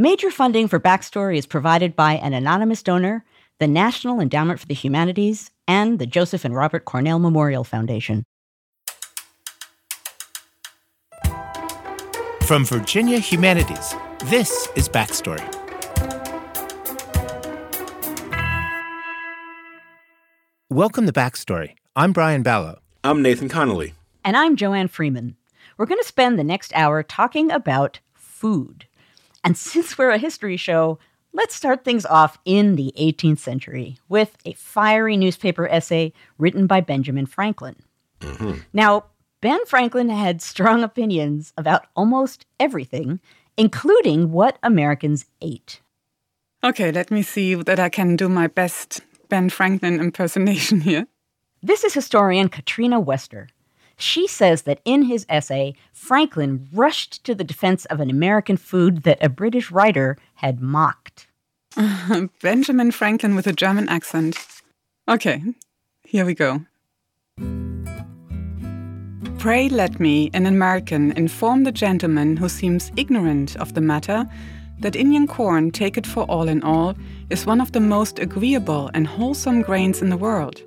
Major funding for Backstory is provided by an anonymous donor, the National Endowment for the Humanities, and the Joseph and Robert Cornell Memorial Foundation. From Virginia Humanities, this is Backstory. Welcome to Backstory. I'm Brian Balogh. I'm Nathan Connolly. And I'm Joanne Freeman. We're going to spend the next hour talking about food. And since we're a history show, let's start things off in the 18th century with a fiery newspaper essay written by Benjamin Franklin. Mm-hmm. Now, Ben Franklin had strong opinions about almost everything, including what Americans ate. Okay, let me see that I can do my best Ben Franklin impersonation here. This is historian Katrina Vester. She says that in his essay, Franklin rushed to the defense of an American food that a British writer had mocked. Benjamin Franklin with a German accent. Okay, here we go. Pray let me, an American, inform the gentleman who seems ignorant of the matter that Indian corn, take it for all in all, is one of the most agreeable and wholesome grains in the world.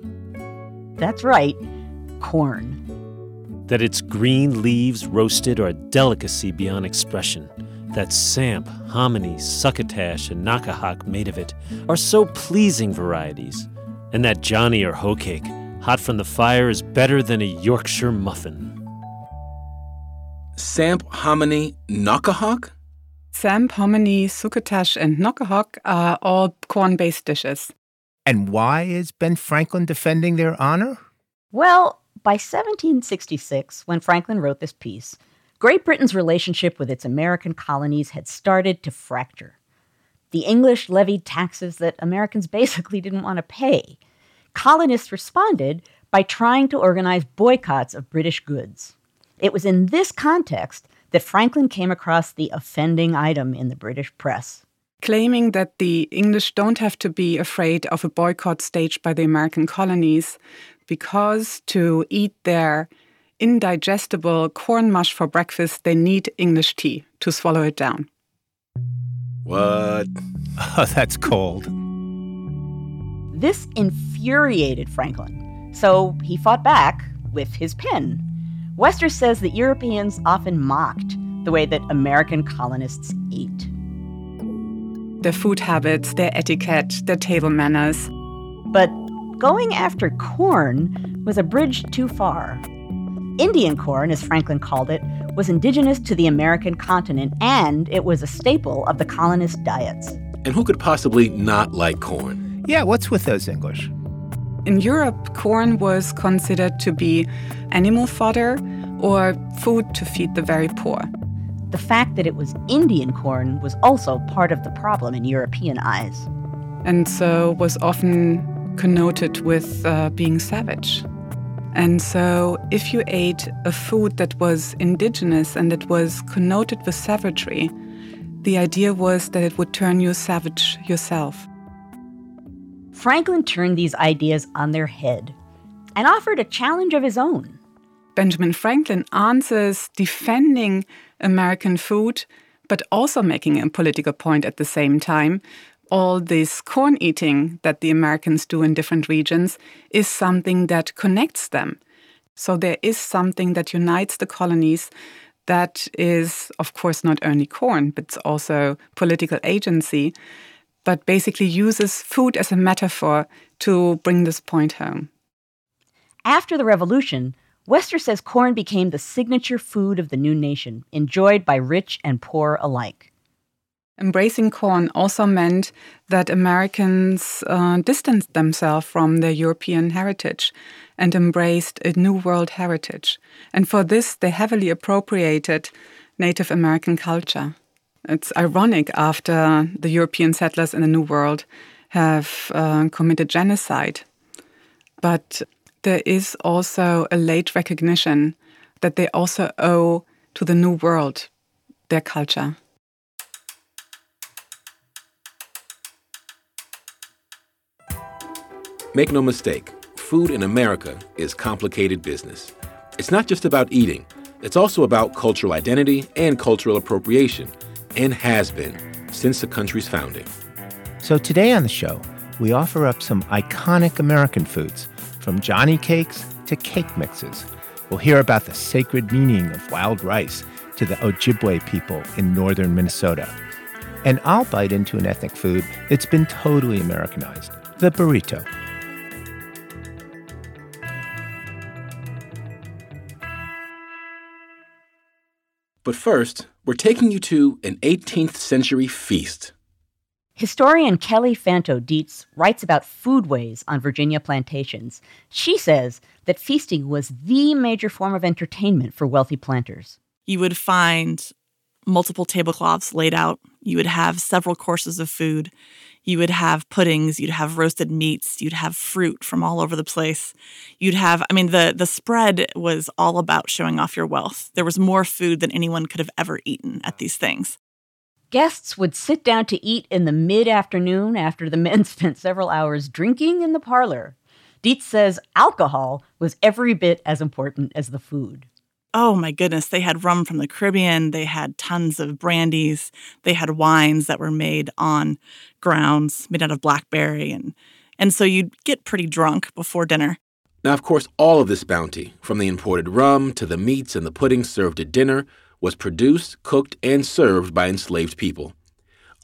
That's right, corn that its green leaves roasted are a delicacy beyond expression, that samp, hominy, succotash, and knockahawk made of it are so pleasing varieties, and that Johnny or hoe cake, hot from the fire, is better than a Yorkshire muffin. Samp, hominy, knockahawk? Samp, hominy, succotash, and knockahawk are all corn based dishes. And why is Ben Franklin defending their honor? Well, by 1766, when Franklin wrote this piece, Great Britain's relationship with its American colonies had started to fracture. The English levied taxes that Americans basically didn't want to pay. Colonists responded by trying to organize boycotts of British goods. It was in this context that Franklin came across the offending item in the British press. Claiming that the English don't have to be afraid of a boycott staged by the American colonies, because to eat their indigestible corn mush for breakfast, they need English tea to swallow it down. What? Oh, that's cold. This infuriated Franklin, so he fought back with his pen. Vester says that Europeans often mocked the way that American colonists ate. Their food habits, their etiquette, their table manners. But going after corn was a bridge too far. Indian corn, as Franklin called it, was indigenous to the American continent and it was a staple of the colonist diets. And who could possibly not like corn? Yeah, what's with those English? In Europe, corn was considered to be animal fodder or food to feed the very poor. The fact that it was Indian corn was also part of the problem in European eyes. And so was often connoted with uh, being savage. And so, if you ate a food that was indigenous and that was connoted with savagery, the idea was that it would turn you savage yourself. Franklin turned these ideas on their head and offered a challenge of his own. Benjamin Franklin answers defending American food, but also making a political point at the same time all this corn eating that the Americans do in different regions is something that connects them. So there is something that unites the colonies that is, of course, not only corn, but it's also political agency, but basically uses food as a metaphor to bring this point home. After the revolution, Vester says corn became the signature food of the new nation, enjoyed by rich and poor alike. Embracing corn also meant that Americans uh, distanced themselves from their European heritage and embraced a New World heritage. And for this, they heavily appropriated Native American culture. It's ironic after the European settlers in the New World have uh, committed genocide. But there is also a late recognition that they also owe to the New World their culture. Make no mistake, food in America is complicated business. It's not just about eating, it's also about cultural identity and cultural appropriation, and has been. since the country's founding. So today on the show, we offer up some iconic American foods, from Johnny cakes to cake mixes. We'll hear about the sacred meaning of wild rice to the Ojibwe people in northern Minnesota. And I'll bite into an ethnic food that's been totally Americanized the burrito. But first, we're taking you to an 18th century feast. Historian Kelley Fanto Deetz writes about foodways on Virginia plantations. She says that feasting was the major form of entertainment for wealthy planters. You would find multiple tablecloths laid out. You would have several courses of food. You would have puddings, you'd have roasted meats, you'd have fruit from all over the place. You'd have I mean the the spread was all about showing off your wealth. There was more food than anyone could have ever eaten at these things. Guests would sit down to eat in the mid afternoon after the men spent several hours drinking in the parlor. Deetz says alcohol was every bit as important as the food oh my goodness, they had rum from the Caribbean, they had tons of brandies, they had wines that were made on grounds made out of blackberry and and so you'd get pretty drunk before dinner. Now, of course, all of this bounty, from the imported rum to the meats and the puddings served at dinner, was produced, cooked, and served by enslaved people.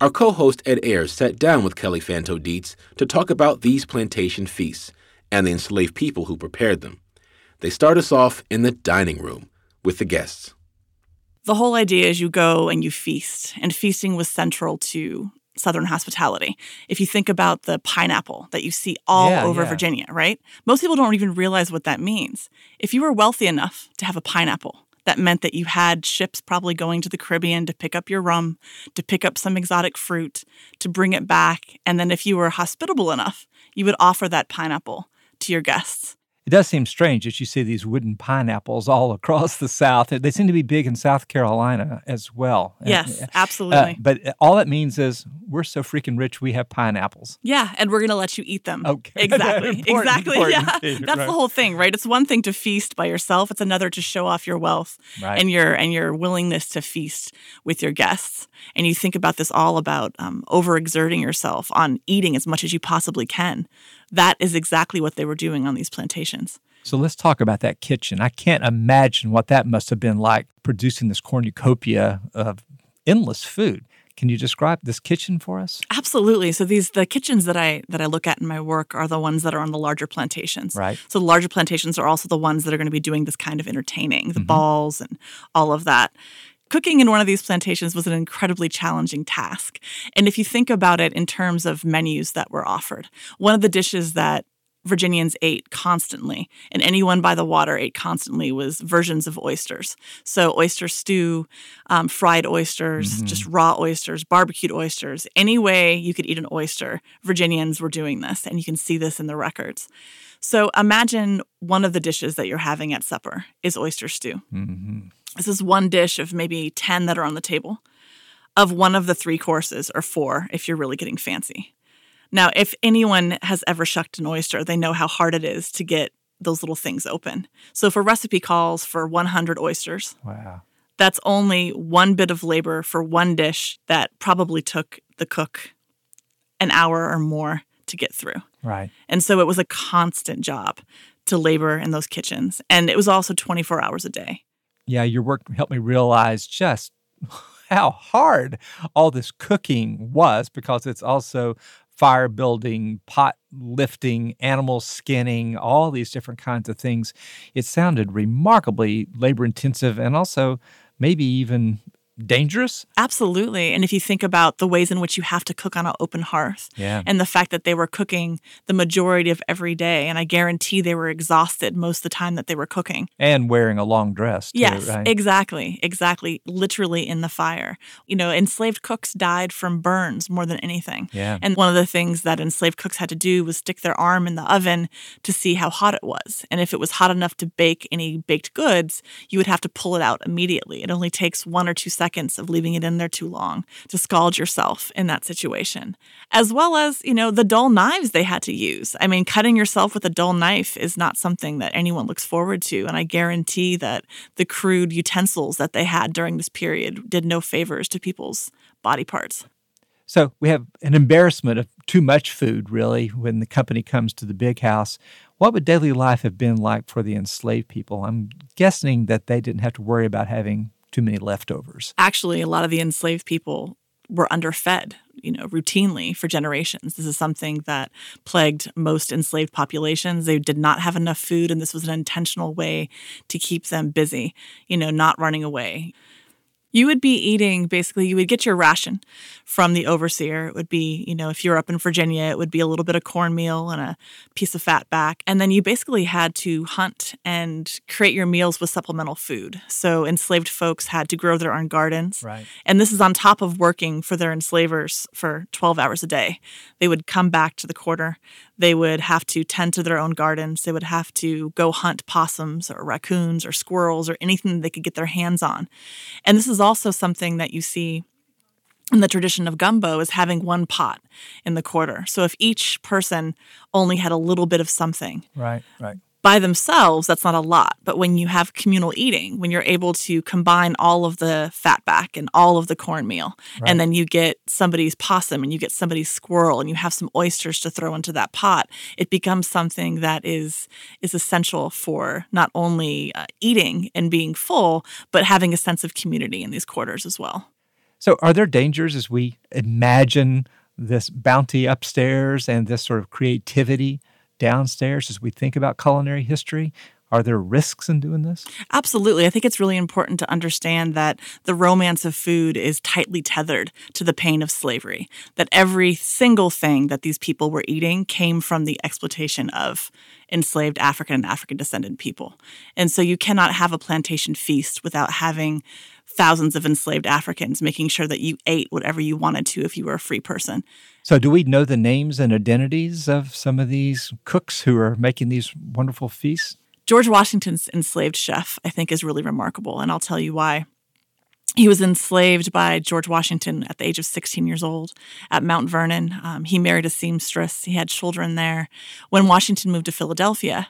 Our co host Ed Ayers sat down with Kelley Fanto Deetz to talk about these plantation feasts and the enslaved people who prepared them. They start us off in the dining room, with the guests. The whole idea is you go and you feast, and feasting was central to Southern hospitality. If you think about the pineapple that you see all yeah, over yeah. Virginia, right? Most people don't even realize what that means. If you were wealthy enough to have a pineapple, that meant that you had ships probably going to the Caribbean to pick up your rum, to pick up some exotic fruit, to bring it back. And then if you were hospitable enough, you would offer that pineapple to your guests it does seem strange that you see these wooden pineapples all across the South. They seem to be big in South Carolina as well. Yes, uh, absolutely. Uh, but all that means is we're so freaking rich, we have pineapples. Yeah, and we're going to let you eat them. Okay. Exactly. important, exactly. Important yeah. That's right. the whole thing, right? It's one thing to feast by yourself, it's another to show off your wealth right. and your and your willingness to feast with your guests. And you think about this all about um, overexerting yourself on eating as much as you possibly can that is exactly what they were doing on these plantations. So let's talk about that kitchen. I can't imagine what that must have been like producing this cornucopia of endless food. Can you describe this kitchen for us? Absolutely. So these the kitchens that I that I look at in my work are the ones that are on the larger plantations. Right. So the larger plantations are also the ones that are going to be doing this kind of entertaining, the mm-hmm. balls and all of that. Cooking in one of these plantations was an incredibly challenging task. And if you think about it in terms of menus that were offered, one of the dishes that Virginians ate constantly, and anyone by the water ate constantly, was versions of oysters. So, oyster stew, um, fried oysters, mm-hmm. just raw oysters, barbecued oysters. Any way you could eat an oyster, Virginians were doing this, and you can see this in the records. So, imagine one of the dishes that you're having at supper is oyster stew. Mm-hmm. This is one dish of maybe 10 that are on the table of one of the three courses or four if you're really getting fancy. Now, if anyone has ever shucked an oyster, they know how hard it is to get those little things open. So if a recipe calls for 100 oysters, wow. That's only one bit of labor for one dish that probably took the cook an hour or more to get through. Right. And so it was a constant job to labor in those kitchens. And it was also 24 hours a day yeah, your work helped me realize just how hard all this cooking was because it's also fire building, pot lifting, animal skinning, all these different kinds of things. It sounded remarkably labor intensive and also maybe even dangerous? Absolutely. And if you think about the ways in which you have to cook on an open hearth yeah. and the fact that they were cooking the majority of every day, and I guarantee they were exhausted most of the time that they were cooking. And wearing a long dress. Too, yes, right? exactly. Exactly. Literally in the fire. You know, enslaved cooks died from burns more than anything. Yeah. And one of the things that enslaved cooks had to do was stick their arm in the oven to see how hot it was. And if it was hot enough to bake any baked goods, you would have to pull it out immediately. It only takes one or two seconds seconds of leaving it in there too long to scald yourself in that situation, as well as, you know, the dull knives they had to use. I mean, cutting yourself with a dull knife is not something that anyone looks forward to. And I guarantee that the crude utensils that they had during this period did no favors to people's body parts. So we have an embarrassment of too much food, really, when the company comes to the big house. What would daily life have been like for the enslaved people? I'm guessing that they didn't have to worry about having too many leftovers. Actually, a lot of the enslaved people were underfed, you know, routinely for generations. This is something that plagued most enslaved populations. They did not have enough food, and this was an intentional way to keep them busy, you know, not running away. You would be eating basically, you would get your ration from the overseer. It would be, you know, if you're up in Virginia, it would be a little bit of cornmeal and a piece of fat back. And then you basically had to hunt and create your meals with supplemental food. So enslaved folks had to grow their own gardens. Right. And this is on top of working for their enslavers for 12 hours a day. They would come back to the quarter. They would have to tend to their own gardens. They would have to go hunt possums or raccoons or squirrels or anything they could get their hands on. And this is also something that you see in the tradition of gumbo is having one pot in the quarter. So if each person only had a little bit of something, Right, right. By themselves, that's not a lot. But when you have communal eating, when you're able to combine all of the fat back and all of the cornmeal, Right. and then you get somebody's possum and you get somebody's squirrel and you have some oysters to throw into that pot, it becomes something that is is essential for not only uh, eating and being full, but having a sense of community in these quarters as well. So, are there dangers as we imagine this bounty upstairs and this sort of creativity downstairs as we think about culinary history? Are there risks in doing this? Absolutely. I think it's really important to understand that the romance of food is tightly tethered to the pain of slavery, that every single thing that these people were eating came from the exploitation of enslaved African and African descendant people. And so you cannot have a plantation feast without having thousands of enslaved Africans making sure that you ate whatever you wanted to if you were a free person. So, do we know the names and identities of some of these cooks who are making these wonderful feasts? George Washington's enslaved chef, I think, is really remarkable, and I'll tell you why. He was enslaved by George Washington at the age of 16 years old at Mount Vernon. Um, he married a seamstress, he had children there. When Washington moved to Philadelphia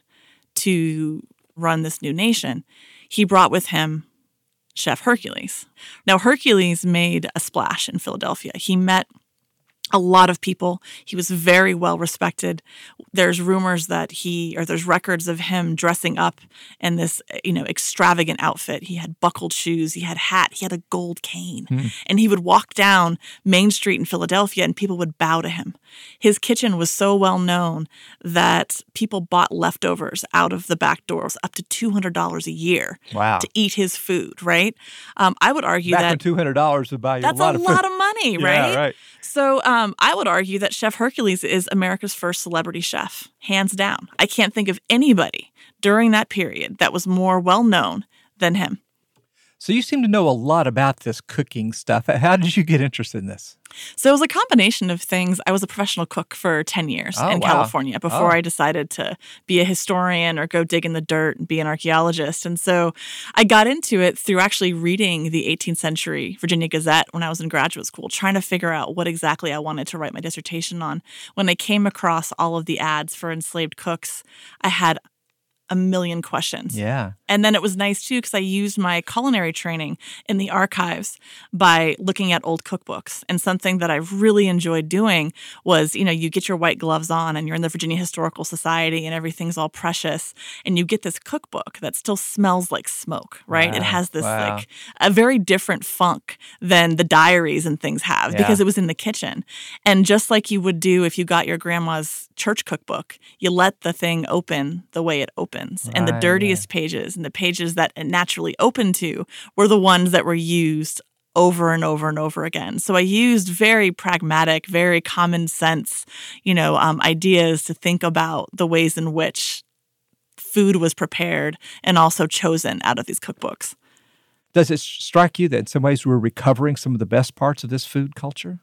to run this new nation, he brought with him Chef Hercules. Now, Hercules made a splash in Philadelphia. He met a lot of people. He was very well respected. There's rumors that he, or there's records of him dressing up in this, you know, extravagant outfit. He had buckled shoes, he had hat, he had a gold cane, hmm. and he would walk down Main Street in Philadelphia and people would bow to him. His kitchen was so well known that people bought leftovers out of the back doors up to $200 a year Wow. to eat his food, right? Um, I would argue Back that when two hundred dollars would buy you that's a lot of food. money, Yeah, right? right. So um, I would argue that Chef Hercules is America's first celebrity chef, hands down. I can't think of anybody during that period that was more well known than him. So you seem to know a lot about this cooking stuff. How did you get interested in this? So it was a combination of things. I was a professional cook for 10 years Oh, in wow. California before Oh. I decided to be a historian or go dig in the dirt and be an archaeologist. And so I got into it through actually reading the 18th century Virginia Gazette when I was in graduate school, trying to figure out what exactly I wanted to write my dissertation on. When I came across all of the ads for enslaved cooks, I had a million questions. Yeah. And then it was nice too because I used my culinary training in the archives by looking at old cookbooks. And something that I really enjoyed doing was, you know, you get your white gloves on and you're in the Virginia Historical Society and everything's all precious. And you get this cookbook that still smells like smoke, right? It has this wow. like a very different funk than the diaries and things have Yeah. because it was in the kitchen. And just like you would do if you got your grandma's church cookbook, you let the thing open the way it opens. And the Right, dirtiest pages and the pages that it naturally opened to were the ones that were used over and over and over again. So I used very pragmatic, very common sense, you know, um, ideas to think about the ways in which food was prepared and also chosen out of these cookbooks. Does it strike you that in some ways we're recovering some of the best parts of this food culture?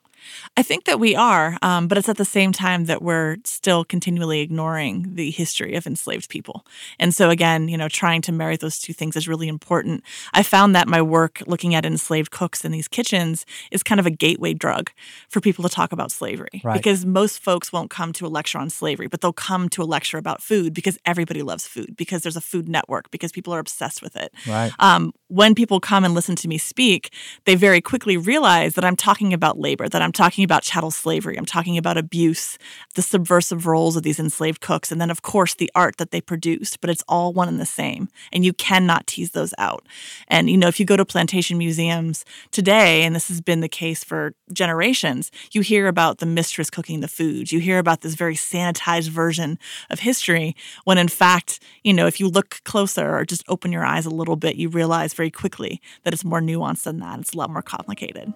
I think that we are, um, but it's at the same time that we're still continually ignoring the history of enslaved people. And so, again, you know, trying to marry those two things is really important. I found that my work looking at enslaved cooks in these kitchens is kind of a gateway drug for people to talk about slavery. Right. Because most folks won't come to a lecture on slavery, but they'll come to a lecture about food because everybody loves food, because there's a food network, because people are obsessed with it. Right. Um, when people come and listen to me speak, they very quickly realize that I'm talking about labor, that I'm talking about chattel slavery, I'm talking about abuse, the subversive roles of these enslaved cooks, and then, of course, the art that they produced. But it's all one and the same. And you cannot tease those out. And, you know, if you go to plantation museums today, and this has been the case for generations, you hear about the mistress cooking the food. You hear about this very sanitized version of history, when in fact, you know, if you look closer or just open your eyes a little bit, you realize very quickly that it's more nuanced than that. It's a lot more complicated.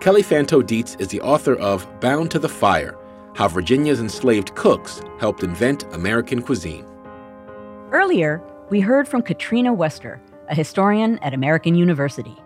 Kelley Fanto Deetz is the author of Bound to the Fire How Virginia's Enslaved Cooks Helped Invent American Cuisine. Earlier, we heard from Katrina Vester, a historian at American University.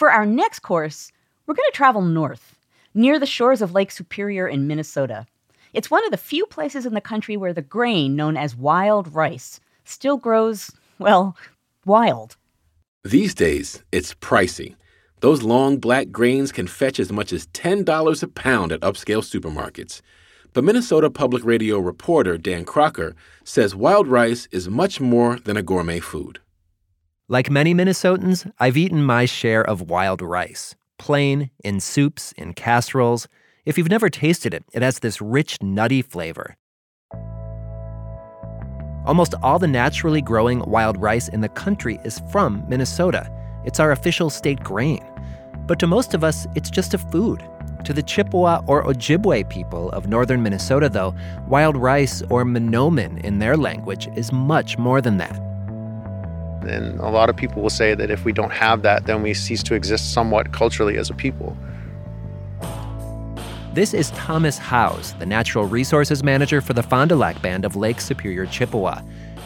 For our next course, we're going to travel north, near the shores of Lake Superior in Minnesota. It's one of the few places in the country where the grain known as wild rice still grows, well, wild. These days, it's pricey. Those long black grains can fetch as much as $10 a pound at upscale supermarkets. But Minnesota Public Radio reporter Dan Kraker says wild rice is much more than a gourmet food. Like many Minnesotans, I've eaten my share of wild rice, plain, in soups, in casseroles. If you've never tasted it, it has this rich, nutty flavor. Almost all the naturally growing wild rice in the country is from Minnesota. It's our official state grain. But to most of us, it's just a food. To the Chippewa or Ojibwe people of northern Minnesota, though, wild rice, or manoomin in their language, is much more than that. And a lot of people will say that if we don't have that, then we cease to exist somewhat culturally as a people. This is Thomas Howes, the natural resources manager for the Fond du Lac Band of Lake Superior, Chippewa.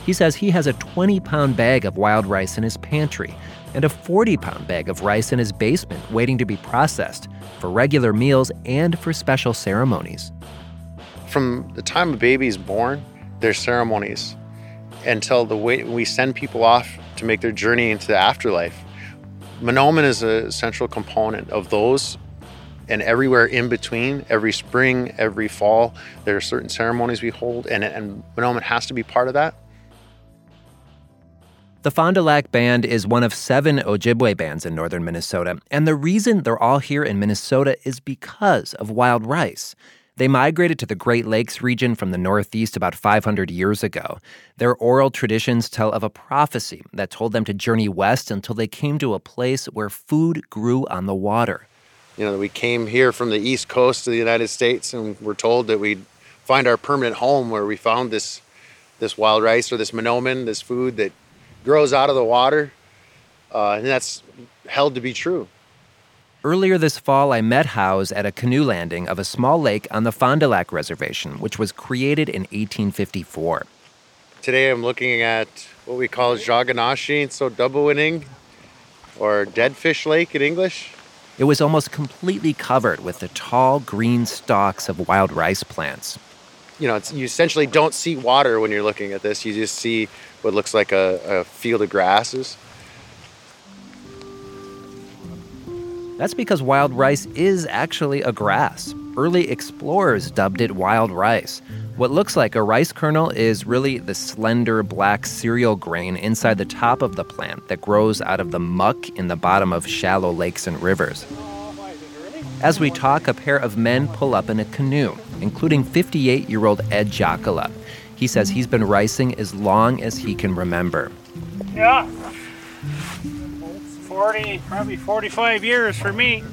He says he has a 20 pound bag of wild rice in his pantry and a 40 pound bag of rice in his basement waiting to be processed for regular meals and for special ceremonies. From the time a baby is born, there's ceremonies until the way we send people off to make their journey into the afterlife. Manoomin is a central component of those. And everywhere in between, every spring, every fall, there are certain ceremonies we hold, and, and has to be part of that. The Fond du Lac Band is one of seven Ojibwe bands in northern Minnesota, and the reason they're all here in Minnesota is because of wild rice. They migrated to the Great Lakes region from the Northeast about 500 years ago. Their oral traditions tell of a prophecy that told them to journey west until they came to a place where food grew on the water. You know, we came here from the East Coast of the United States and we're told that we'd find our permanent home where we found this this wild rice or this manoomin, this food that grows out of the water. Uh, and that's held to be true. Earlier this fall, I met Howes at a canoe landing of a small lake on the Fond du Lac Reservation, which was created in 1854. Today I'm looking at what we call Jaganashi, so double winning, or Dead Fish Lake in English. It was almost completely covered with the tall green stalks of wild rice plants. You know, you essentially don't see water when you're looking at this. You just see what looks like a, a field of grasses. That's because wild rice is actually a grass. Early explorers dubbed it wild rice. What looks like a rice kernel is really the slender black cereal grain inside the top of the plant that grows out of the muck in the bottom of shallow lakes and rivers. As we talk, a pair of men pull up in a canoe, including 58 year old Ed Jacala. He says he's been ricing as long as he can remember. Yeah, 40, probably 45 years for me.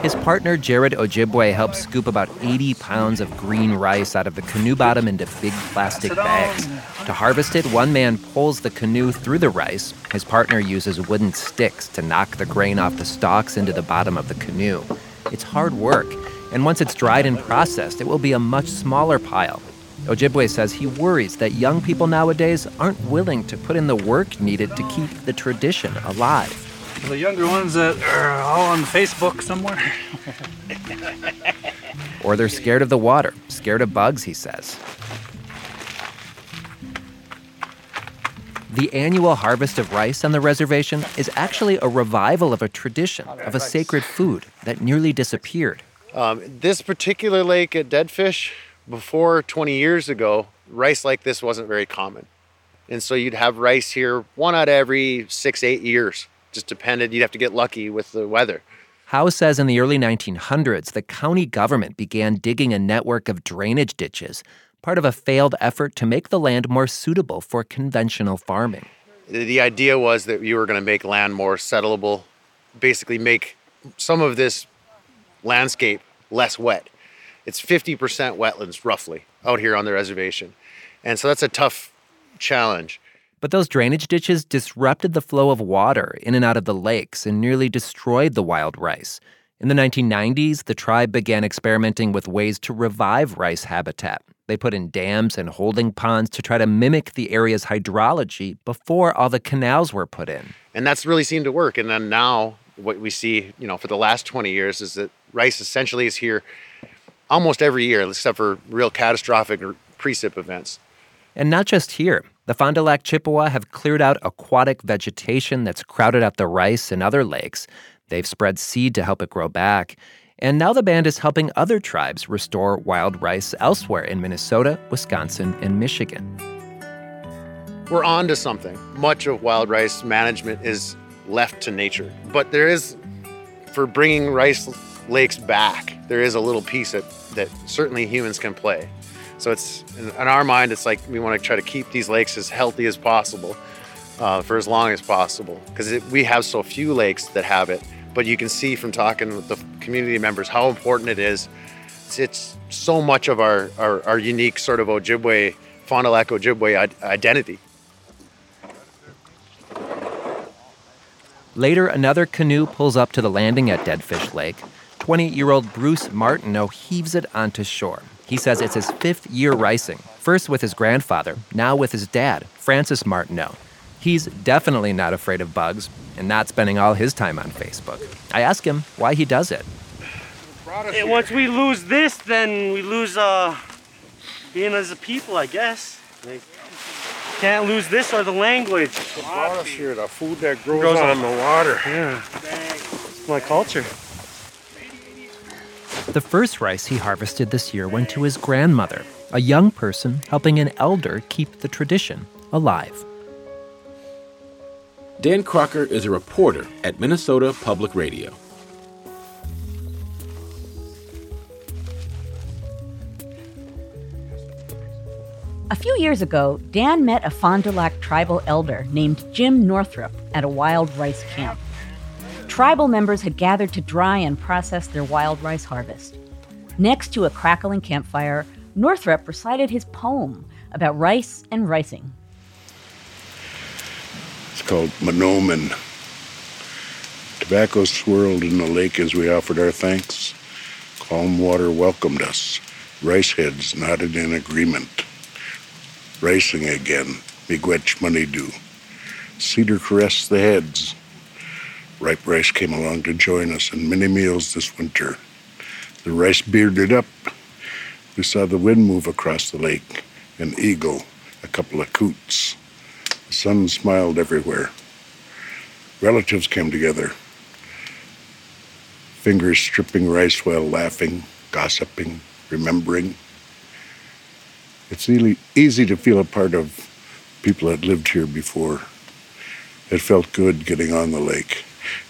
His partner Jared Ojibwe helps scoop about 80 pounds of green rice out of the canoe bottom into big plastic bags. To harvest it, one man pulls the canoe through the rice. His partner uses wooden sticks to knock the grain off the stalks into the bottom of the canoe. It's hard work, and once it's dried and processed, it will be a much smaller pile. Ojibwe says he worries that young people nowadays aren't willing to put in the work needed to keep the tradition alive. The younger ones that are all on Facebook somewhere. or they're scared of the water, scared of bugs, he says. The annual harvest of rice on the reservation is actually a revival of a tradition of a sacred food that nearly disappeared. Um, this particular lake at Deadfish, before 20 years ago, rice like this wasn't very common. And so you'd have rice here one out of every six, eight years. Just depended. You'd have to get lucky with the weather. Howes says in the early 1900s, the county government began digging a network of drainage ditches, part of a failed effort to make the land more suitable for conventional farming. The idea was that you were going to make land more settleable, basically, make some of this landscape less wet. It's 50% wetlands, roughly, out here on the reservation. And so that's a tough challenge. But those drainage ditches disrupted the flow of water in and out of the lakes and nearly destroyed the wild rice. In the 1990s, the tribe began experimenting with ways to revive rice habitat. They put in dams and holding ponds to try to mimic the area's hydrology before all the canals were put in. And that's really seemed to work. And then now, what we see, you know, for the last 20 years is that rice essentially is here almost every year, except for real catastrophic precip events. And not just here. The Fond du Lac Chippewa have cleared out aquatic vegetation that's crowded out the rice and other lakes. They've spread seed to help it grow back. And now the band is helping other tribes restore wild rice elsewhere in Minnesota, Wisconsin, and Michigan. We're on to something. Much of wild rice management is left to nature, but there is, for bringing rice lakes back, there is a little piece that, that certainly humans can play. So it's in, our mind, it's like we want to try to keep these lakes as healthy as possible uh, for as long as possible because we have so few lakes that have it. But you can see from talking with the community members how important it is. It's, it's so much of our, our, our, unique sort of Ojibwe, Fond du Lac Ojibwe identity. Later, another canoe pulls up to the landing at Deadfish Lake. 20 year old Bruce Martineau heaves it onto shore. He says it's his fifth year ricing, first with his grandfather, now with his dad, Francis Martineau. He's definitely not afraid of bugs and not spending all his time on Facebook. I ask him why he does it. And once we lose this, then we lose uh, being as a people, I guess. Like, can't lose this or the language. The brought us here, the food that grows, grows on, on the water. Yeah, it's my culture. The first rice he harvested this year went to his grandmother, a young person helping an elder keep the tradition alive. Dan Kraker is a reporter at Minnesota Public Radio. A few years ago, Dan met a Fond du Lac tribal elder named Jim Northrup at a wild rice camp. Tribal members had gathered to dry and process their wild rice harvest. Next to a crackling campfire, Northrup recited his poem about rice and ricing. It's called Mahnomen. Tobacco swirled in the lake as we offered our thanks. Calm water welcomed us. Rice heads nodded in agreement. Ricing again, miigwech Manidoo. Cedar caressed the heads. Ripe Rice came along to join us in many meals this winter. The rice bearded up. We saw the wind move across the lake, an eagle, a couple of coots. The sun smiled everywhere. Relatives came together, fingers stripping rice while laughing, gossiping, remembering. It's easy, easy to feel a part of people that lived here before. It felt good getting on the lake.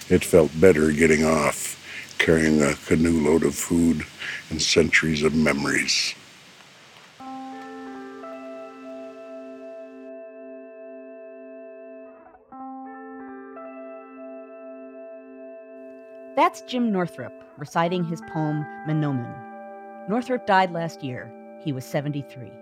It felt better getting off, carrying a canoe load of food and centuries of memories. That's Jim Northrup reciting his poem Mahnomen. Northrup died last year. He was 73.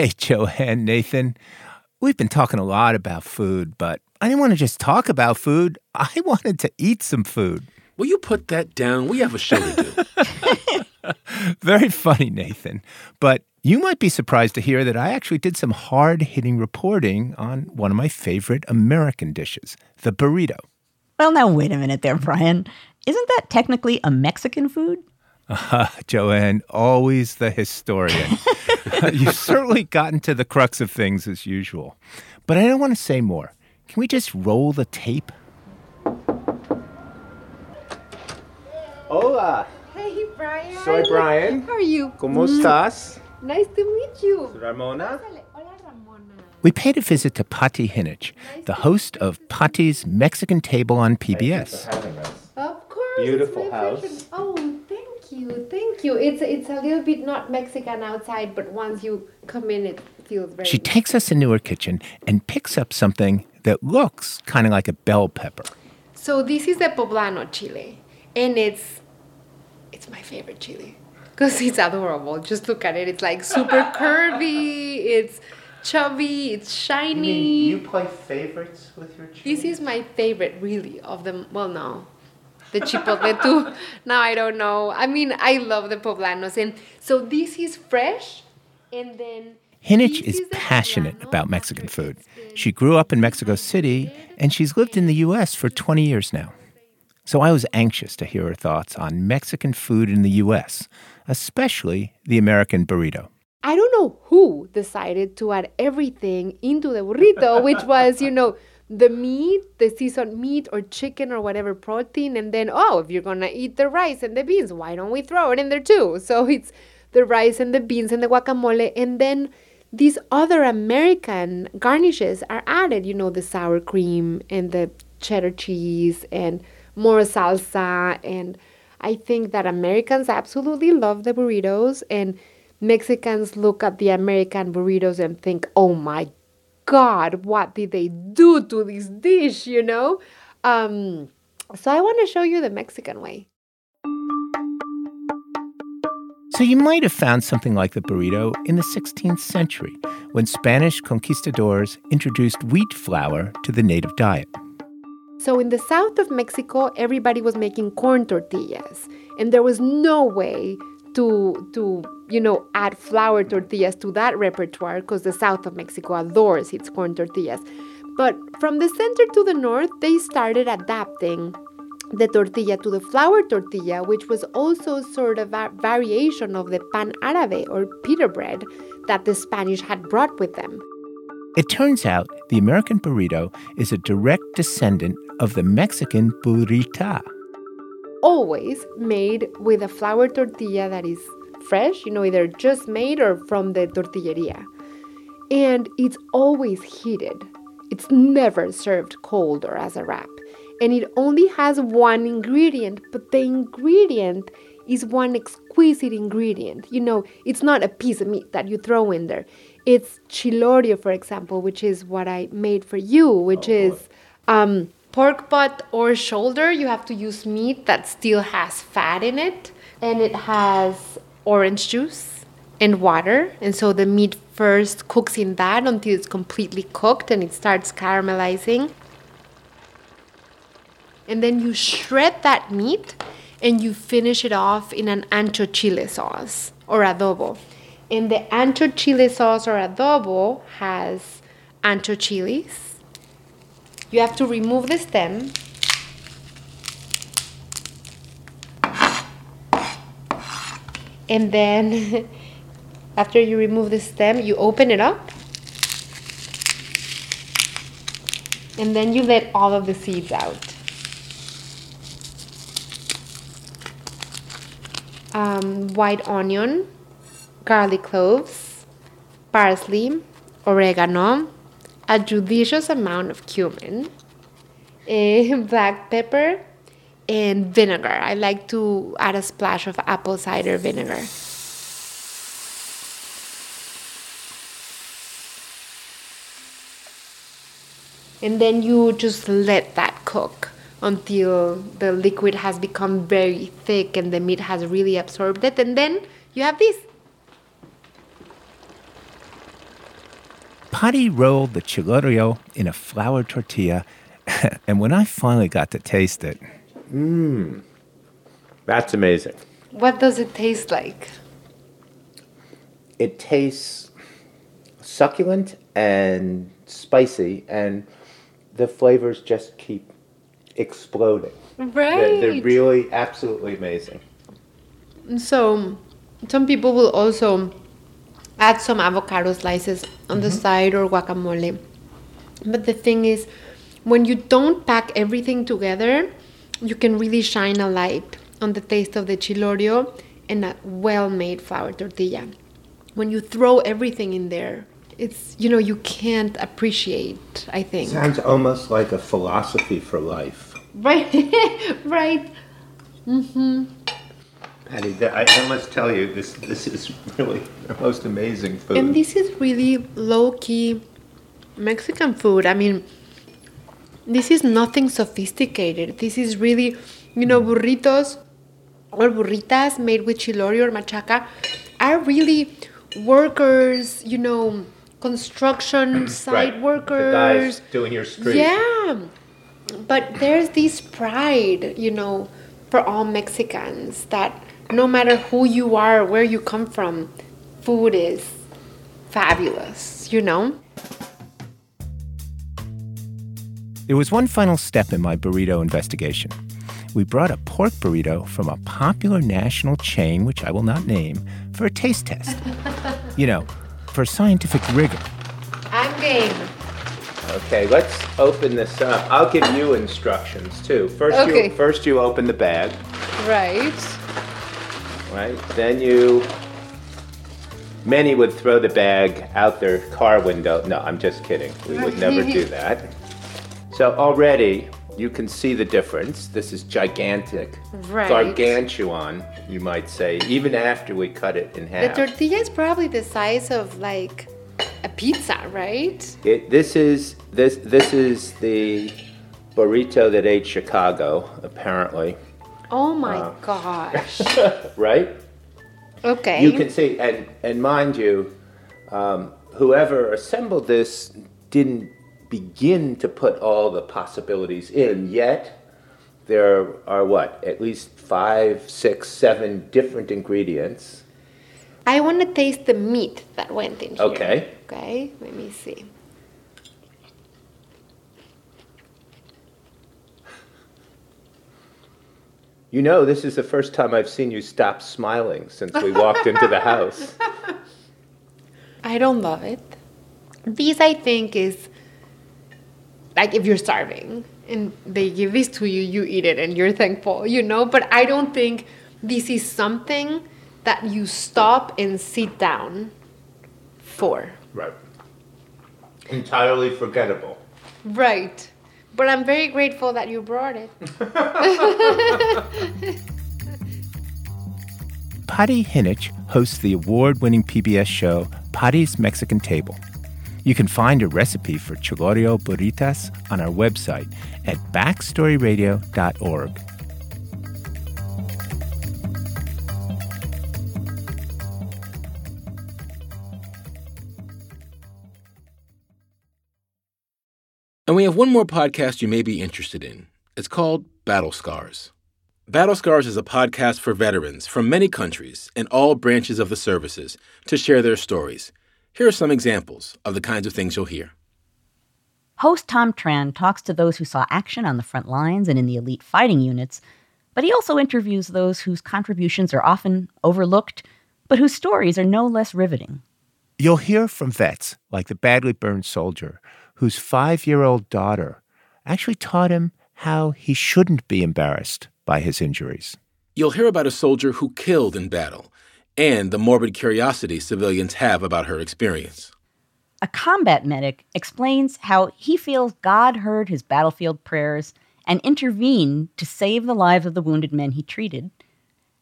Hey, Joanne, Nathan. We've been talking a lot about food, but I didn't want to just talk about food. I wanted to eat some food. Will you put that down? We have a show to do. Very funny, Nathan. But you might be surprised to hear that I actually did some hard hitting reporting on one of my favorite American dishes, the burrito. Well, now, wait a minute there, Brian. Isn't that technically a Mexican food? Uh, Joanne, always the historian. You've certainly gotten to the crux of things as usual. But I don't want to say more. Can we just roll the tape? Hola. Hey, Brian. Soy Brian. How are you? ¿Cómo estás? Nice to meet you. Ramona. Hola, Ramona. We paid a visit to Pati Jinich, the host of Pati's Mexican Table on PBS. Of course. Beautiful house. Pleasure. Oh, thank you, thank you. It's it's a little bit not Mexican outside, but once you come in, it feels very. She takes us into her kitchen and picks up something that looks kind of like a bell pepper. So this is the poblano chile, and it's it's my favorite chile because it's adorable. Just look at it. It's like super curvy. It's chubby. It's shiny. You, you play favorites with your chili? This is my favorite, really, of them. Well, no. The chipotle too. now I don't know. I mean, I love the poblanos, and so this is fresh, and then. Jinich is passionate about Mexican food. She grew up in Mexico City, and she's lived in the U.S. for 20 years now. So I was anxious to hear her thoughts on Mexican food in the U.S., especially the American burrito. I don't know who decided to add everything into the burrito, which was, you know, the meat, the seasoned meat or chicken or whatever protein, and then, oh, if you're gonna eat the rice and the beans, why don't we throw it in there too? So it's the rice and the beans and the guacamole, and then these other American garnishes are added, you know, the sour cream and the cheddar cheese and more salsa. And I think that Americans absolutely love the burritos, and Mexicans look at the American burritos and think, oh my God, what did they do to this dish, you know? Um, so I want to show you the Mexican way. So you might have found something like the burrito in the 16th century when Spanish conquistadors introduced wheat flour to the native diet. So in the south of Mexico, everybody was making corn tortillas, and there was no way to to you know add flour tortillas to that repertoire because the south of Mexico adores its corn tortillas. But from the center to the north, they started adapting the tortilla to the flour tortilla, which was also sort of a variation of the pan árabe or pita bread that the Spanish had brought with them. It turns out the American burrito is a direct descendant of the Mexican burrita. Always made with a flour tortilla that is fresh, you know, either just made or from the tortilleria. And it's always heated. It's never served cold or as a wrap and it only has one ingredient, but the ingredient is one exquisite ingredient. You know, it's not a piece of meat that you throw in there. It's chilorio, for example, which is what I made for you, which oh, is um, pork butt or shoulder. You have to use meat that still has fat in it, and it has orange juice and water. And so the meat first cooks in that until it's completely cooked and it starts caramelizing and then you shred that meat and you finish it off in an ancho chile sauce or adobo. And the ancho chile sauce or adobo has ancho chilies. You have to remove the stem. And then after you remove the stem, you open it up. And then you let all of the seeds out. um, white onion, garlic cloves, parsley, oregano, a judicious amount of cumin, eh, black pepper, and vinegar. I like to add a splash of apple cider vinegar. And then you just let that cook until the liquid has become very thick and the meat has really absorbed it. And then you have this. Pati rolled the chilorio in a flour tortilla, and when I finally got to taste it, mmm, that's amazing. What does it taste like? It tastes succulent and spicy, and the flavors just keep exploding. Right. They're, they're really absolutely amazing. So, some people will also add some avocado slices on the side or guacamole. But the thing is, when you don't pack everything together, you can really shine a light on the taste of the chilorio and a well made flour tortilla. When you throw everything in there, it's, you know, you can't appreciate, I think. Sounds almost like a philosophy for life. Right, right. Mm-hmm. Th- I, I must tell you, this this is really the most amazing food. And this is really low key Mexican food. I mean, this is nothing sophisticated. This is really, you know, burritos or burritas made with chilorio or machaca are really workers, you know, construction site Right. workers. The guys doing your street. Yeah. But there's this pride, you know, for all Mexicans that no matter who you are, where you come from, food is fabulous, you know? There was one final step in my burrito investigation. We brought a pork burrito from a popular national chain, which I will not name, for a taste test. you know, for scientific rigor. I'm game. Okay, let's open this up. I'll give you instructions too. First, Okay. you first you open the bag, Right. Right? Then you. Many would throw the bag out their car window. No, I'm just kidding. We would never do that. So already you can see the difference. This is gigantic, Right. gargantuan, you might say, even after we cut it in half. The tortilla is probably the size of like a pizza, right? It, this is this this is the burrito that ate Chicago, apparently. Oh my Uh. gosh. right? Okay. You can see, and and mind you, um, whoever assembled this didn't begin to put all the possibilities in yet. There are what, at least five, six, seven different ingredients. I want to taste the meat that went in here. Okay. Okay, let me see. You know, this is the first time I've seen you stop smiling since we walked into the house. I don't love it. This, I think, is like if you're starving and they give this to you, you eat it and you're thankful, you know? But I don't think this is something that you stop and sit down for. Right. Entirely forgettable. Right. But I'm very grateful that you brought it. Pati Jinich hosts the award winning PBS show Pati's Mexican Table. You can find a recipe for chilorio burritas on our website at backstoryradio.org. And we have one more podcast you may be interested in. It's called Battle Scars. Battle Scars is a podcast for veterans from many countries and all branches of the services to share their stories. Here are some examples of the kinds of things you'll hear. Host Tom Tran talks to those who saw action on the front lines and in the elite fighting units, but he also interviews those whose contributions are often overlooked, but whose stories are no less riveting. You'll hear from vets like the badly burned soldier whose five year old daughter actually taught him how he shouldn't be embarrassed by his injuries. You'll hear about a soldier who killed in battle and the morbid curiosity civilians have about her experience. A combat medic explains how he feels God heard his battlefield prayers and intervened to save the lives of the wounded men he treated,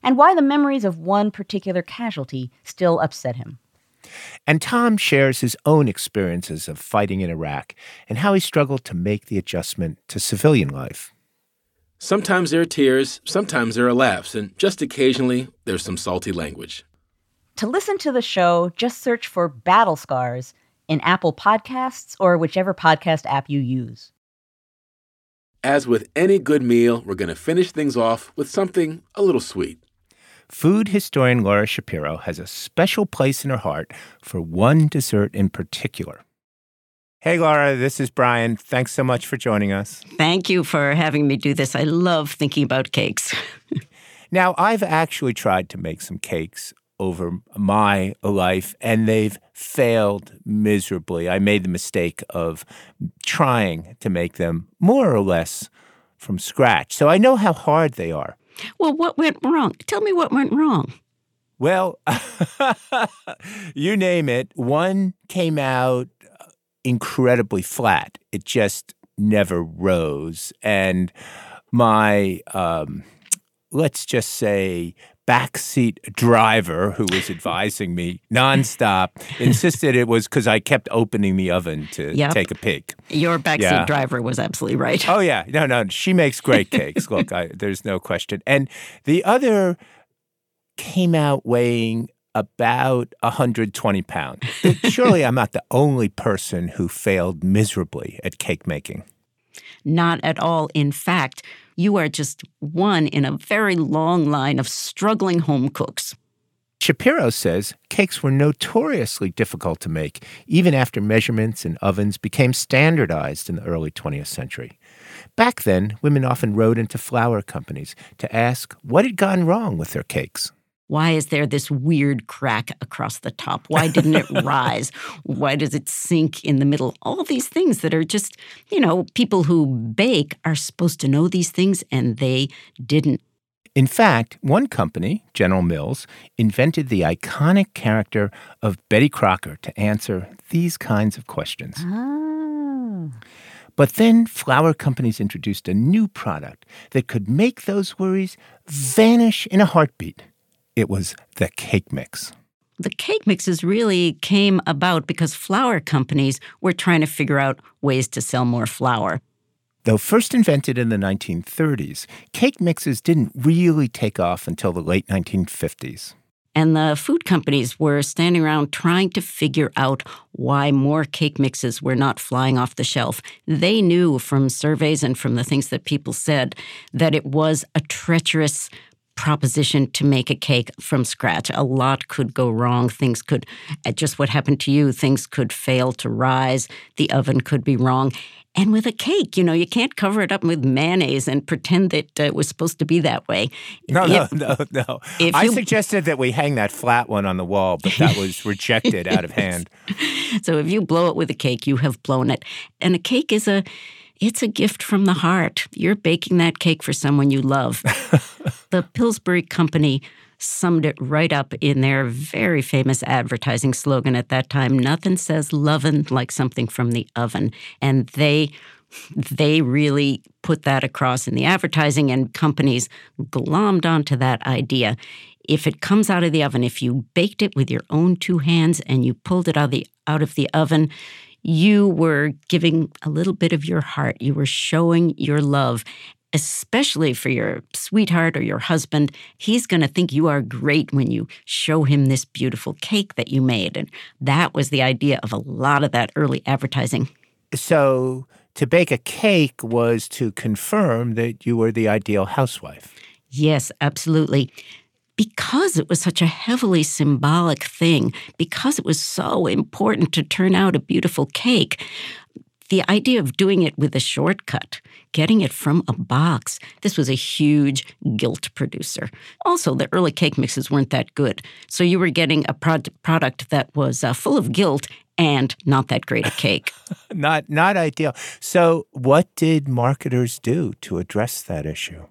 and why the memories of one particular casualty still upset him. And Tom shares his own experiences of fighting in Iraq and how he struggled to make the adjustment to civilian life. Sometimes there are tears, sometimes there are laughs, and just occasionally there's some salty language. To listen to the show, just search for Battle Scars in Apple Podcasts or whichever podcast app you use. As with any good meal, we're going to finish things off with something a little sweet. Food historian Laura Shapiro has a special place in her heart for one dessert in particular. Hey, Laura, this is Brian. Thanks so much for joining us. Thank you for having me do this. I love thinking about cakes. now, I've actually tried to make some cakes over my life, and they've failed miserably. I made the mistake of trying to make them more or less from scratch. So I know how hard they are. Well, what went wrong? Tell me what went wrong. Well, you name it. One came out incredibly flat. It just never rose. And my, um, let's just say, backseat driver who was advising me nonstop insisted it was because I kept opening the oven to yep. take a peek. Your backseat yeah. driver was absolutely right. Oh yeah, no, no, she makes great cakes. Look, I, there's no question. And the other came out weighing about 120 pounds. Surely I'm not the only person who failed miserably at cake making. Not at all. In fact, you are just one in a very long line of struggling home cooks. Shapiro says cakes were notoriously difficult to make, even after measurements and ovens became standardized in the early 20th century. Back then, women often rode into flour companies to ask what had gone wrong with their cakes. Why is there this weird crack across the top? Why didn't it rise? Why does it sink in the middle? All these things that are just, you know, people who bake are supposed to know these things and they didn't. In fact, one company, General Mills, invented the iconic character of Betty Crocker to answer these kinds of questions. Oh. But then flour companies introduced a new product that could make those worries vanish in a heartbeat. It was the cake mix. The cake mixes really came about because flour companies were trying to figure out ways to sell more flour. Though first invented in the 1930s, cake mixes didn't really take off until the late 1950s. And the food companies were standing around trying to figure out why more cake mixes were not flying off the shelf. They knew from surveys and from the things that people said that it was a treacherous proposition to make a cake from scratch. A lot could go wrong. Things could, just what happened to you, things could fail to rise. The oven could be wrong. And with a cake, you know, you can't cover it up with mayonnaise and pretend that uh, it was supposed to be that way. No, if, no, no, no. I you, suggested that we hang that flat one on the wall, but that was rejected out of hand. So if you blow it with a cake, you have blown it. And a cake is a it's a gift from the heart. You're baking that cake for someone you love. the Pillsbury Company summed it right up in their very famous advertising slogan at that time nothing says lovin' like something from the oven and they they really put that across in the advertising and companies glommed onto that idea if it comes out of the oven if you baked it with your own two hands and you pulled it out of the out of the oven you were giving a little bit of your heart. You were showing your love, especially for your sweetheart or your husband. He's going to think you are great when you show him this beautiful cake that you made. And that was the idea of a lot of that early advertising. So, to bake a cake was to confirm that you were the ideal housewife. Yes, absolutely because it was such a heavily symbolic thing, because it was so important to turn out a beautiful cake, the idea of doing it with a shortcut, getting it from a box, this was a huge guilt producer. Also, the early cake mixes weren't that good. So you were getting a prod- product that was uh, full of guilt and not that great a cake. not not ideal. So, what did marketers do to address that issue?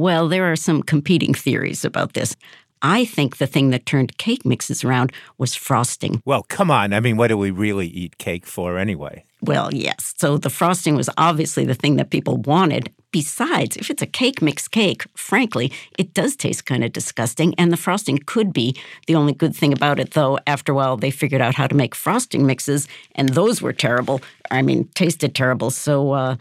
Well, there are some competing theories about this. I think the thing that turned cake mixes around was frosting. Well, come on. I mean, what do we really eat cake for anyway? Well, yes. So the frosting was obviously the thing that people wanted. Besides, if it's a cake mix cake, frankly, it does taste kind of disgusting. And the frosting could be the only good thing about it, though. After a while, they figured out how to make frosting mixes, and those were terrible. I mean, tasted terrible. So uh,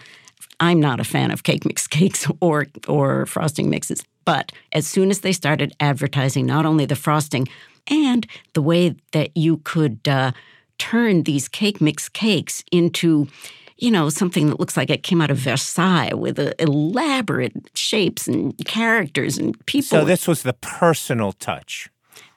I'm not a fan of cake mix cakes or or frosting mixes. But as soon as they started advertising not only the frosting and the way that you could uh, turned these cake mix cakes into you know, something that looks like it came out of Versailles with uh, elaborate shapes and characters and people. So this was the personal touch.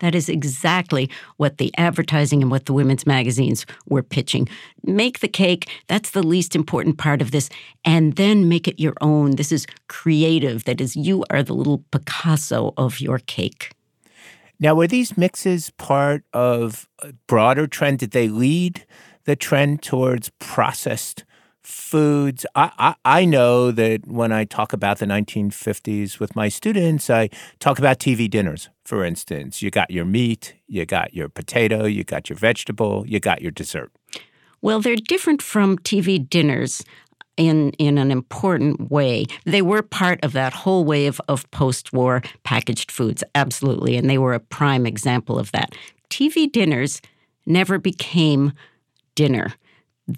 That is exactly what the advertising and what the women's magazines were pitching. Make the cake, that's the least important part of this, and then make it your own. This is creative. That is, you are the little Picasso of your cake. Now, were these mixes part of a broader trend? Did they lead the trend towards processed foods. I, I, I, know that when I talk about the 1950s with my students, I talk about TV dinners, for instance. You got your meat, you got your potato, you got your vegetable, you got your dessert. Well, they're different from TV dinners in in an important way. They were part of that whole wave of post-war packaged foods, absolutely, and they were a prime example of that. TV dinners never became dinner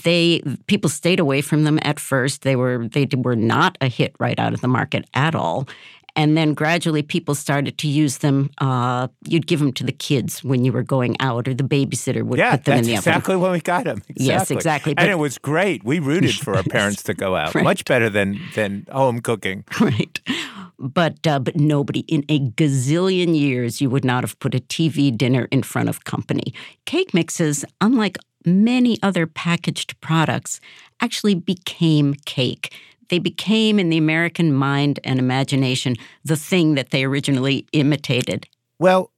they people stayed away from them at first. They were they were not a hit right out of the market at all. And then gradually, people started to use them. Uh, you'd give them to the kids when you were going out, or the babysitter would yeah, put them in the exactly oven. exactly when we got them. Exactly. Yes, exactly. But, and it was great. We rooted for our parents to go out. Right. Much better than than home cooking. Right. But uh, but nobody in a gazillion years you would not have put a TV dinner in front of company. Cake mixes, unlike many other packaged products actually became cake. They became, in the American mind and imagination, the thing that they originally imitated. Well,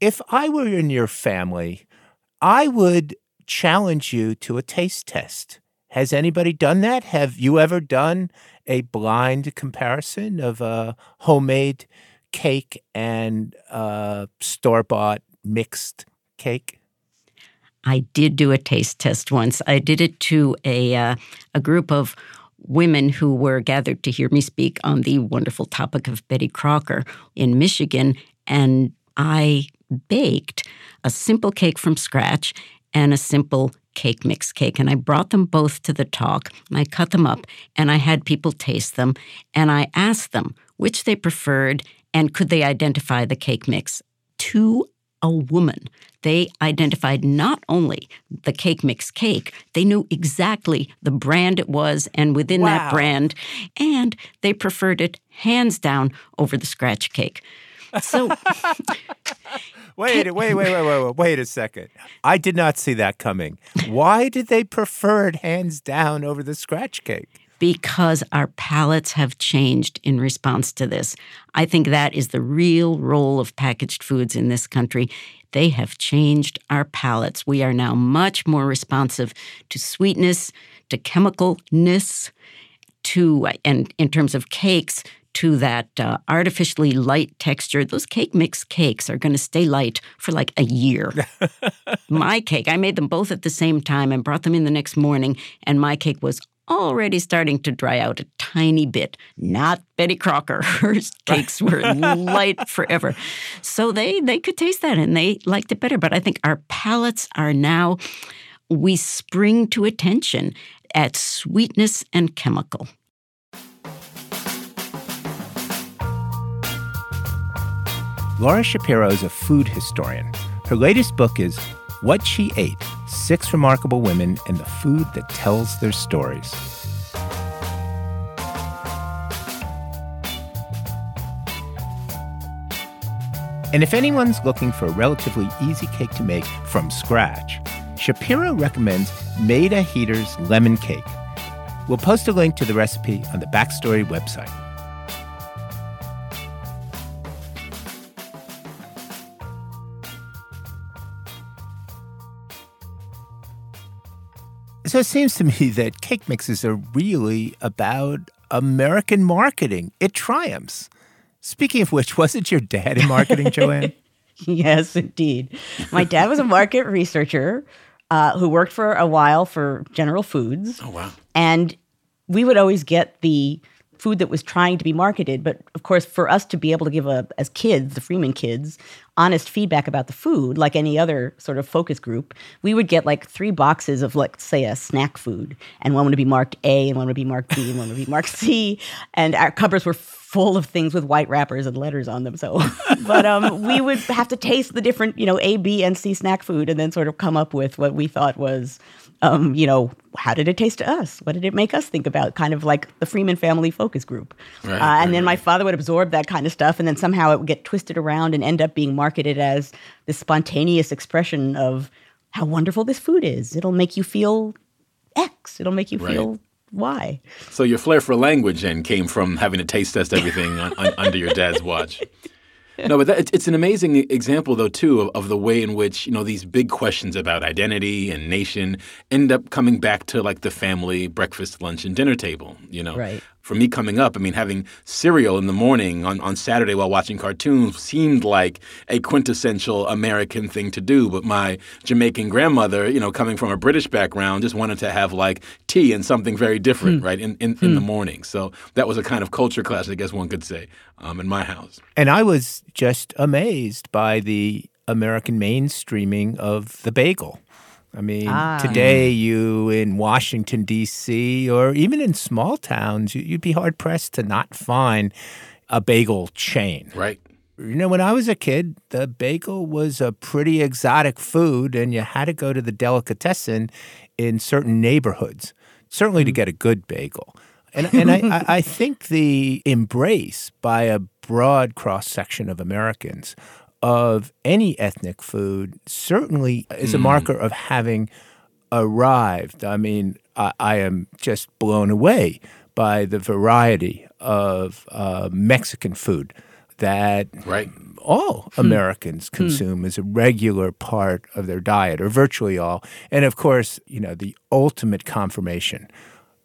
if I were in your family, I would challenge you to a taste test. Has anybody done that? Have you ever done a blind comparison of a homemade cake and a store bought mixed cake? I did do a taste test once. I did it to a uh, a group of women who were gathered to hear me speak on the wonderful topic of Betty Crocker in Michigan, and I baked a simple cake from scratch and a simple cake mix cake and I brought them both to the talk and I cut them up and I had people taste them and I asked them which they preferred and could they identify the cake mix. Two a woman. They identified not only the cake mix cake, they knew exactly the brand it was and within wow. that brand, and they preferred it hands down over the scratch cake. So wait, wait, wait, wait, wait, wait, wait a second. I did not see that coming. Why did they prefer it hands down over the scratch cake? Because our palates have changed in response to this. I think that is the real role of packaged foods in this country. They have changed our palates. We are now much more responsive to sweetness, to chemicalness, to, and in terms of cakes, to that uh, artificially light texture. Those cake mix cakes are going to stay light for like a year. my cake, I made them both at the same time and brought them in the next morning, and my cake was already starting to dry out a tiny bit. Not Betty Crocker. Her cakes were light forever. So they they could taste that and they liked it better. But I think our palates are now we spring to attention at sweetness and chemical. Laura Shapiro is a food historian. Her latest book is What She Ate Six Remarkable Women and the Food That Tells Their Stories. And if anyone's looking for a relatively easy cake to make from scratch, Shapiro recommends Maida Heatter's lemon cake. We'll post a link to the recipe on the Backstory website. So it seems to me that cake mixes are really about American marketing. It triumphs. Speaking of which, wasn't your dad in marketing, Joanne? yes, indeed. My dad was a market researcher uh, who worked for a while for General Foods. Oh, wow. And we would always get the food that was trying to be marketed. But of course, for us to be able to give a, as kids, the Freeman kids, honest feedback about the food, like any other sort of focus group, we would get like three boxes of, like, say, a snack food, and one would be marked A, and one would be marked B, and one would be marked C, and our cupboards were full of things with white wrappers and letters on them. So, but um, we would have to taste the different, you know, A, B, and C snack food, and then sort of come up with what we thought was, um, you know, how did it taste to us? What did it make us think about? Kind of like the Freeman family focus group. Right, uh, right, and then my father would absorb that kind of stuff, and then somehow it would get twisted around and end up being marketed as this spontaneous expression of how wonderful this food is. It'll make you feel X. It'll make you Right. feel Y. So your flair for language then came from having to taste test everything on, on, under your dad's watch. No, but that, it's, an amazing example, though, too, of, of the way in which you know these big questions about identity and nation end up coming back to like the family breakfast, lunch, and dinner table. You know, Right. For me, coming up, I mean, having cereal in the morning on, on Saturday while watching cartoons seemed like a quintessential American thing to do. But my Jamaican grandmother, you know, coming from a British background, just wanted to have like tea and something very different, Hmm. right, in, in, in the Hmm. morning. So that was a kind of culture clash, I guess one could say, um, in my house. And I was just amazed by the American mainstreaming of the bagel. I mean, Ah. today you in Washington, D.C., or even in small towns, you- you'd be hard pressed to not find a bagel chain. Right. You know, when I was a kid, the bagel was a pretty exotic food, and you had to go to the delicatessen in certain neighborhoods, certainly to get a good bagel. And, and I, I, I think the embrace by a broad cross section of Americans of any ethnic food certainly is a Mm. marker of having arrived. I mean, I, I am just blown away by the variety of uh, Mexican food that right. all Hmm. Americans Hmm. consume as a regular part of their diet, or virtually all. And of course, you know, the ultimate confirmation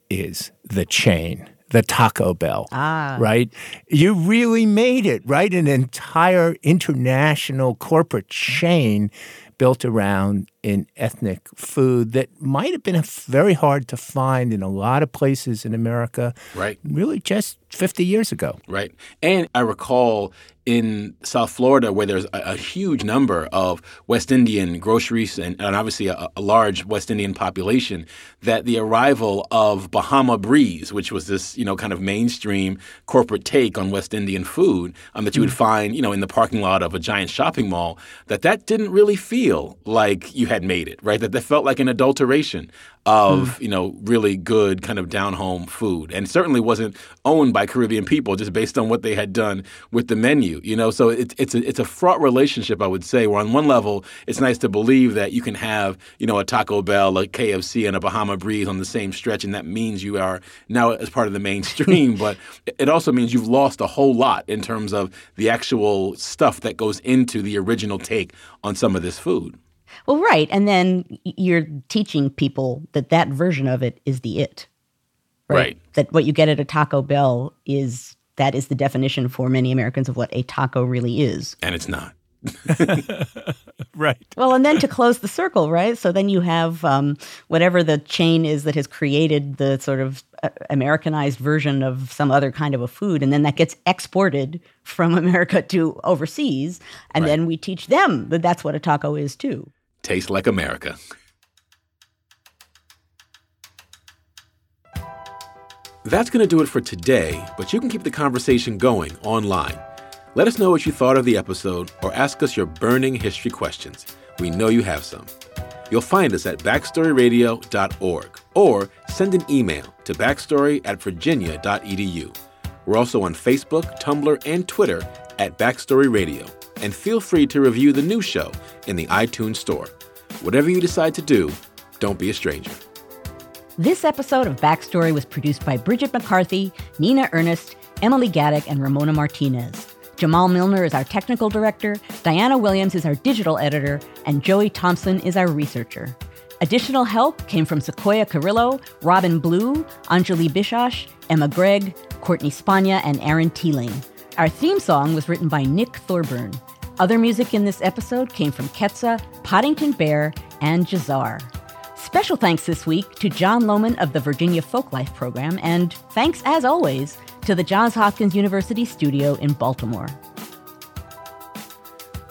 is the chain, the Taco Bell. Ah. Right? You really made it, right? An entire international corporate chain built around an ethnic food that might have been very hard to find in a lot of places in America. Right. Really just 50 years ago. Right. And I recall in South Florida, where there's a, a huge number of West Indian groceries and, and obviously a, a large West Indian population, that the arrival of Bahama Breeze, which was this, you know, kind of mainstream corporate take on West Indian food um, that you would find, you know, in the parking lot of a giant shopping mall, that that didn't really feel like you had made it, right? That that felt like an adulteration of, hmm. you know, really good kind of down home food. And certainly wasn't owned by Caribbean people just based on what they had done with the menu, you know? So it's it's a, it's a fraught relationship, I would say, where on one level, it's nice to believe that you can have, you know, a Taco Bell, a KFC, and a Bahama Breeze on the same stretch, and that means you are now as part of the mainstream. but it also means you've lost a whole lot in terms of the actual stuff that goes into the original take on some of this food. Well, right. And then you're teaching people that that version of it is the it. Right. That what you get at a Taco Bell is that is the definition for many Americans of what a taco really is. And it's not. right. Well, and then to close the circle, right? So then you have um, whatever the chain is that has created the sort of uh, Americanized version of some other kind of a food, and then that gets exported from America to overseas, and then we teach them that that's what a taco is too. Tastes like America. That's going to do it for today, but you can keep the conversation going online. Let us know what you thought of the episode or ask us your burning history questions. We know you have some. You'll find us at backstoryradio.org or send an email to backstory at virginia.edu. We're also on Facebook, Tumblr, and Twitter at Backstory Radio. And feel free to review the new show in the iTunes Store. Whatever you decide to do, don't be a stranger. This episode of Backstory was produced by Bridget McCarthy, Nina Earnest, Emily Gadek, and Ramona Martinez. Jamal Milner is our technical director, Diana Williams is our digital editor, and Joey Thompson is our researcher. Additional help came from Sequoia Carrillo, Robin Blue, Anjali Bishash, Emma Gregg, Courtney Spagna, and Aaron Teeling. Our theme song was written by Nick Thorburn. Other music in this episode came from Ketsa, Poddington Bear, and Jahzzar. Special thanks this week to Jon Lohman of the Virginia Folklife Program, and thanks as always to the Johns Hopkins University studio in Baltimore.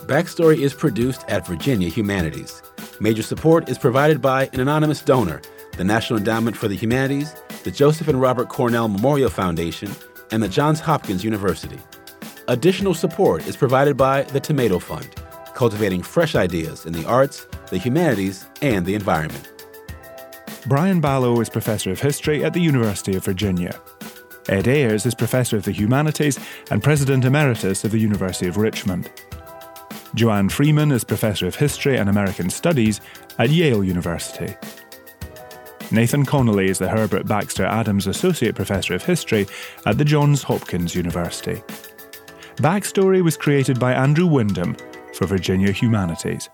Backstory is produced at Virginia Humanities. Major support is provided by an anonymous donor, the National Endowment for the Humanities, the Joseph and Robert Cornell Memorial Foundation, and the Johns Hopkins University. Additional support is provided by the Tomato Fund, cultivating fresh ideas in the arts, the humanities, and the environment. Brian Balogh is Professor of History at the University of Virginia. Ed Ayers is Professor of the Humanities and President Emeritus of the University of Richmond. Joanne Freeman is Professor of History and American Studies at Yale University. Nathan Connolly is the Herbert Baxter Adams Associate Professor of History at the Johns Hopkins University. Backstory was created by Andrew Wyndham for Virginia Humanities.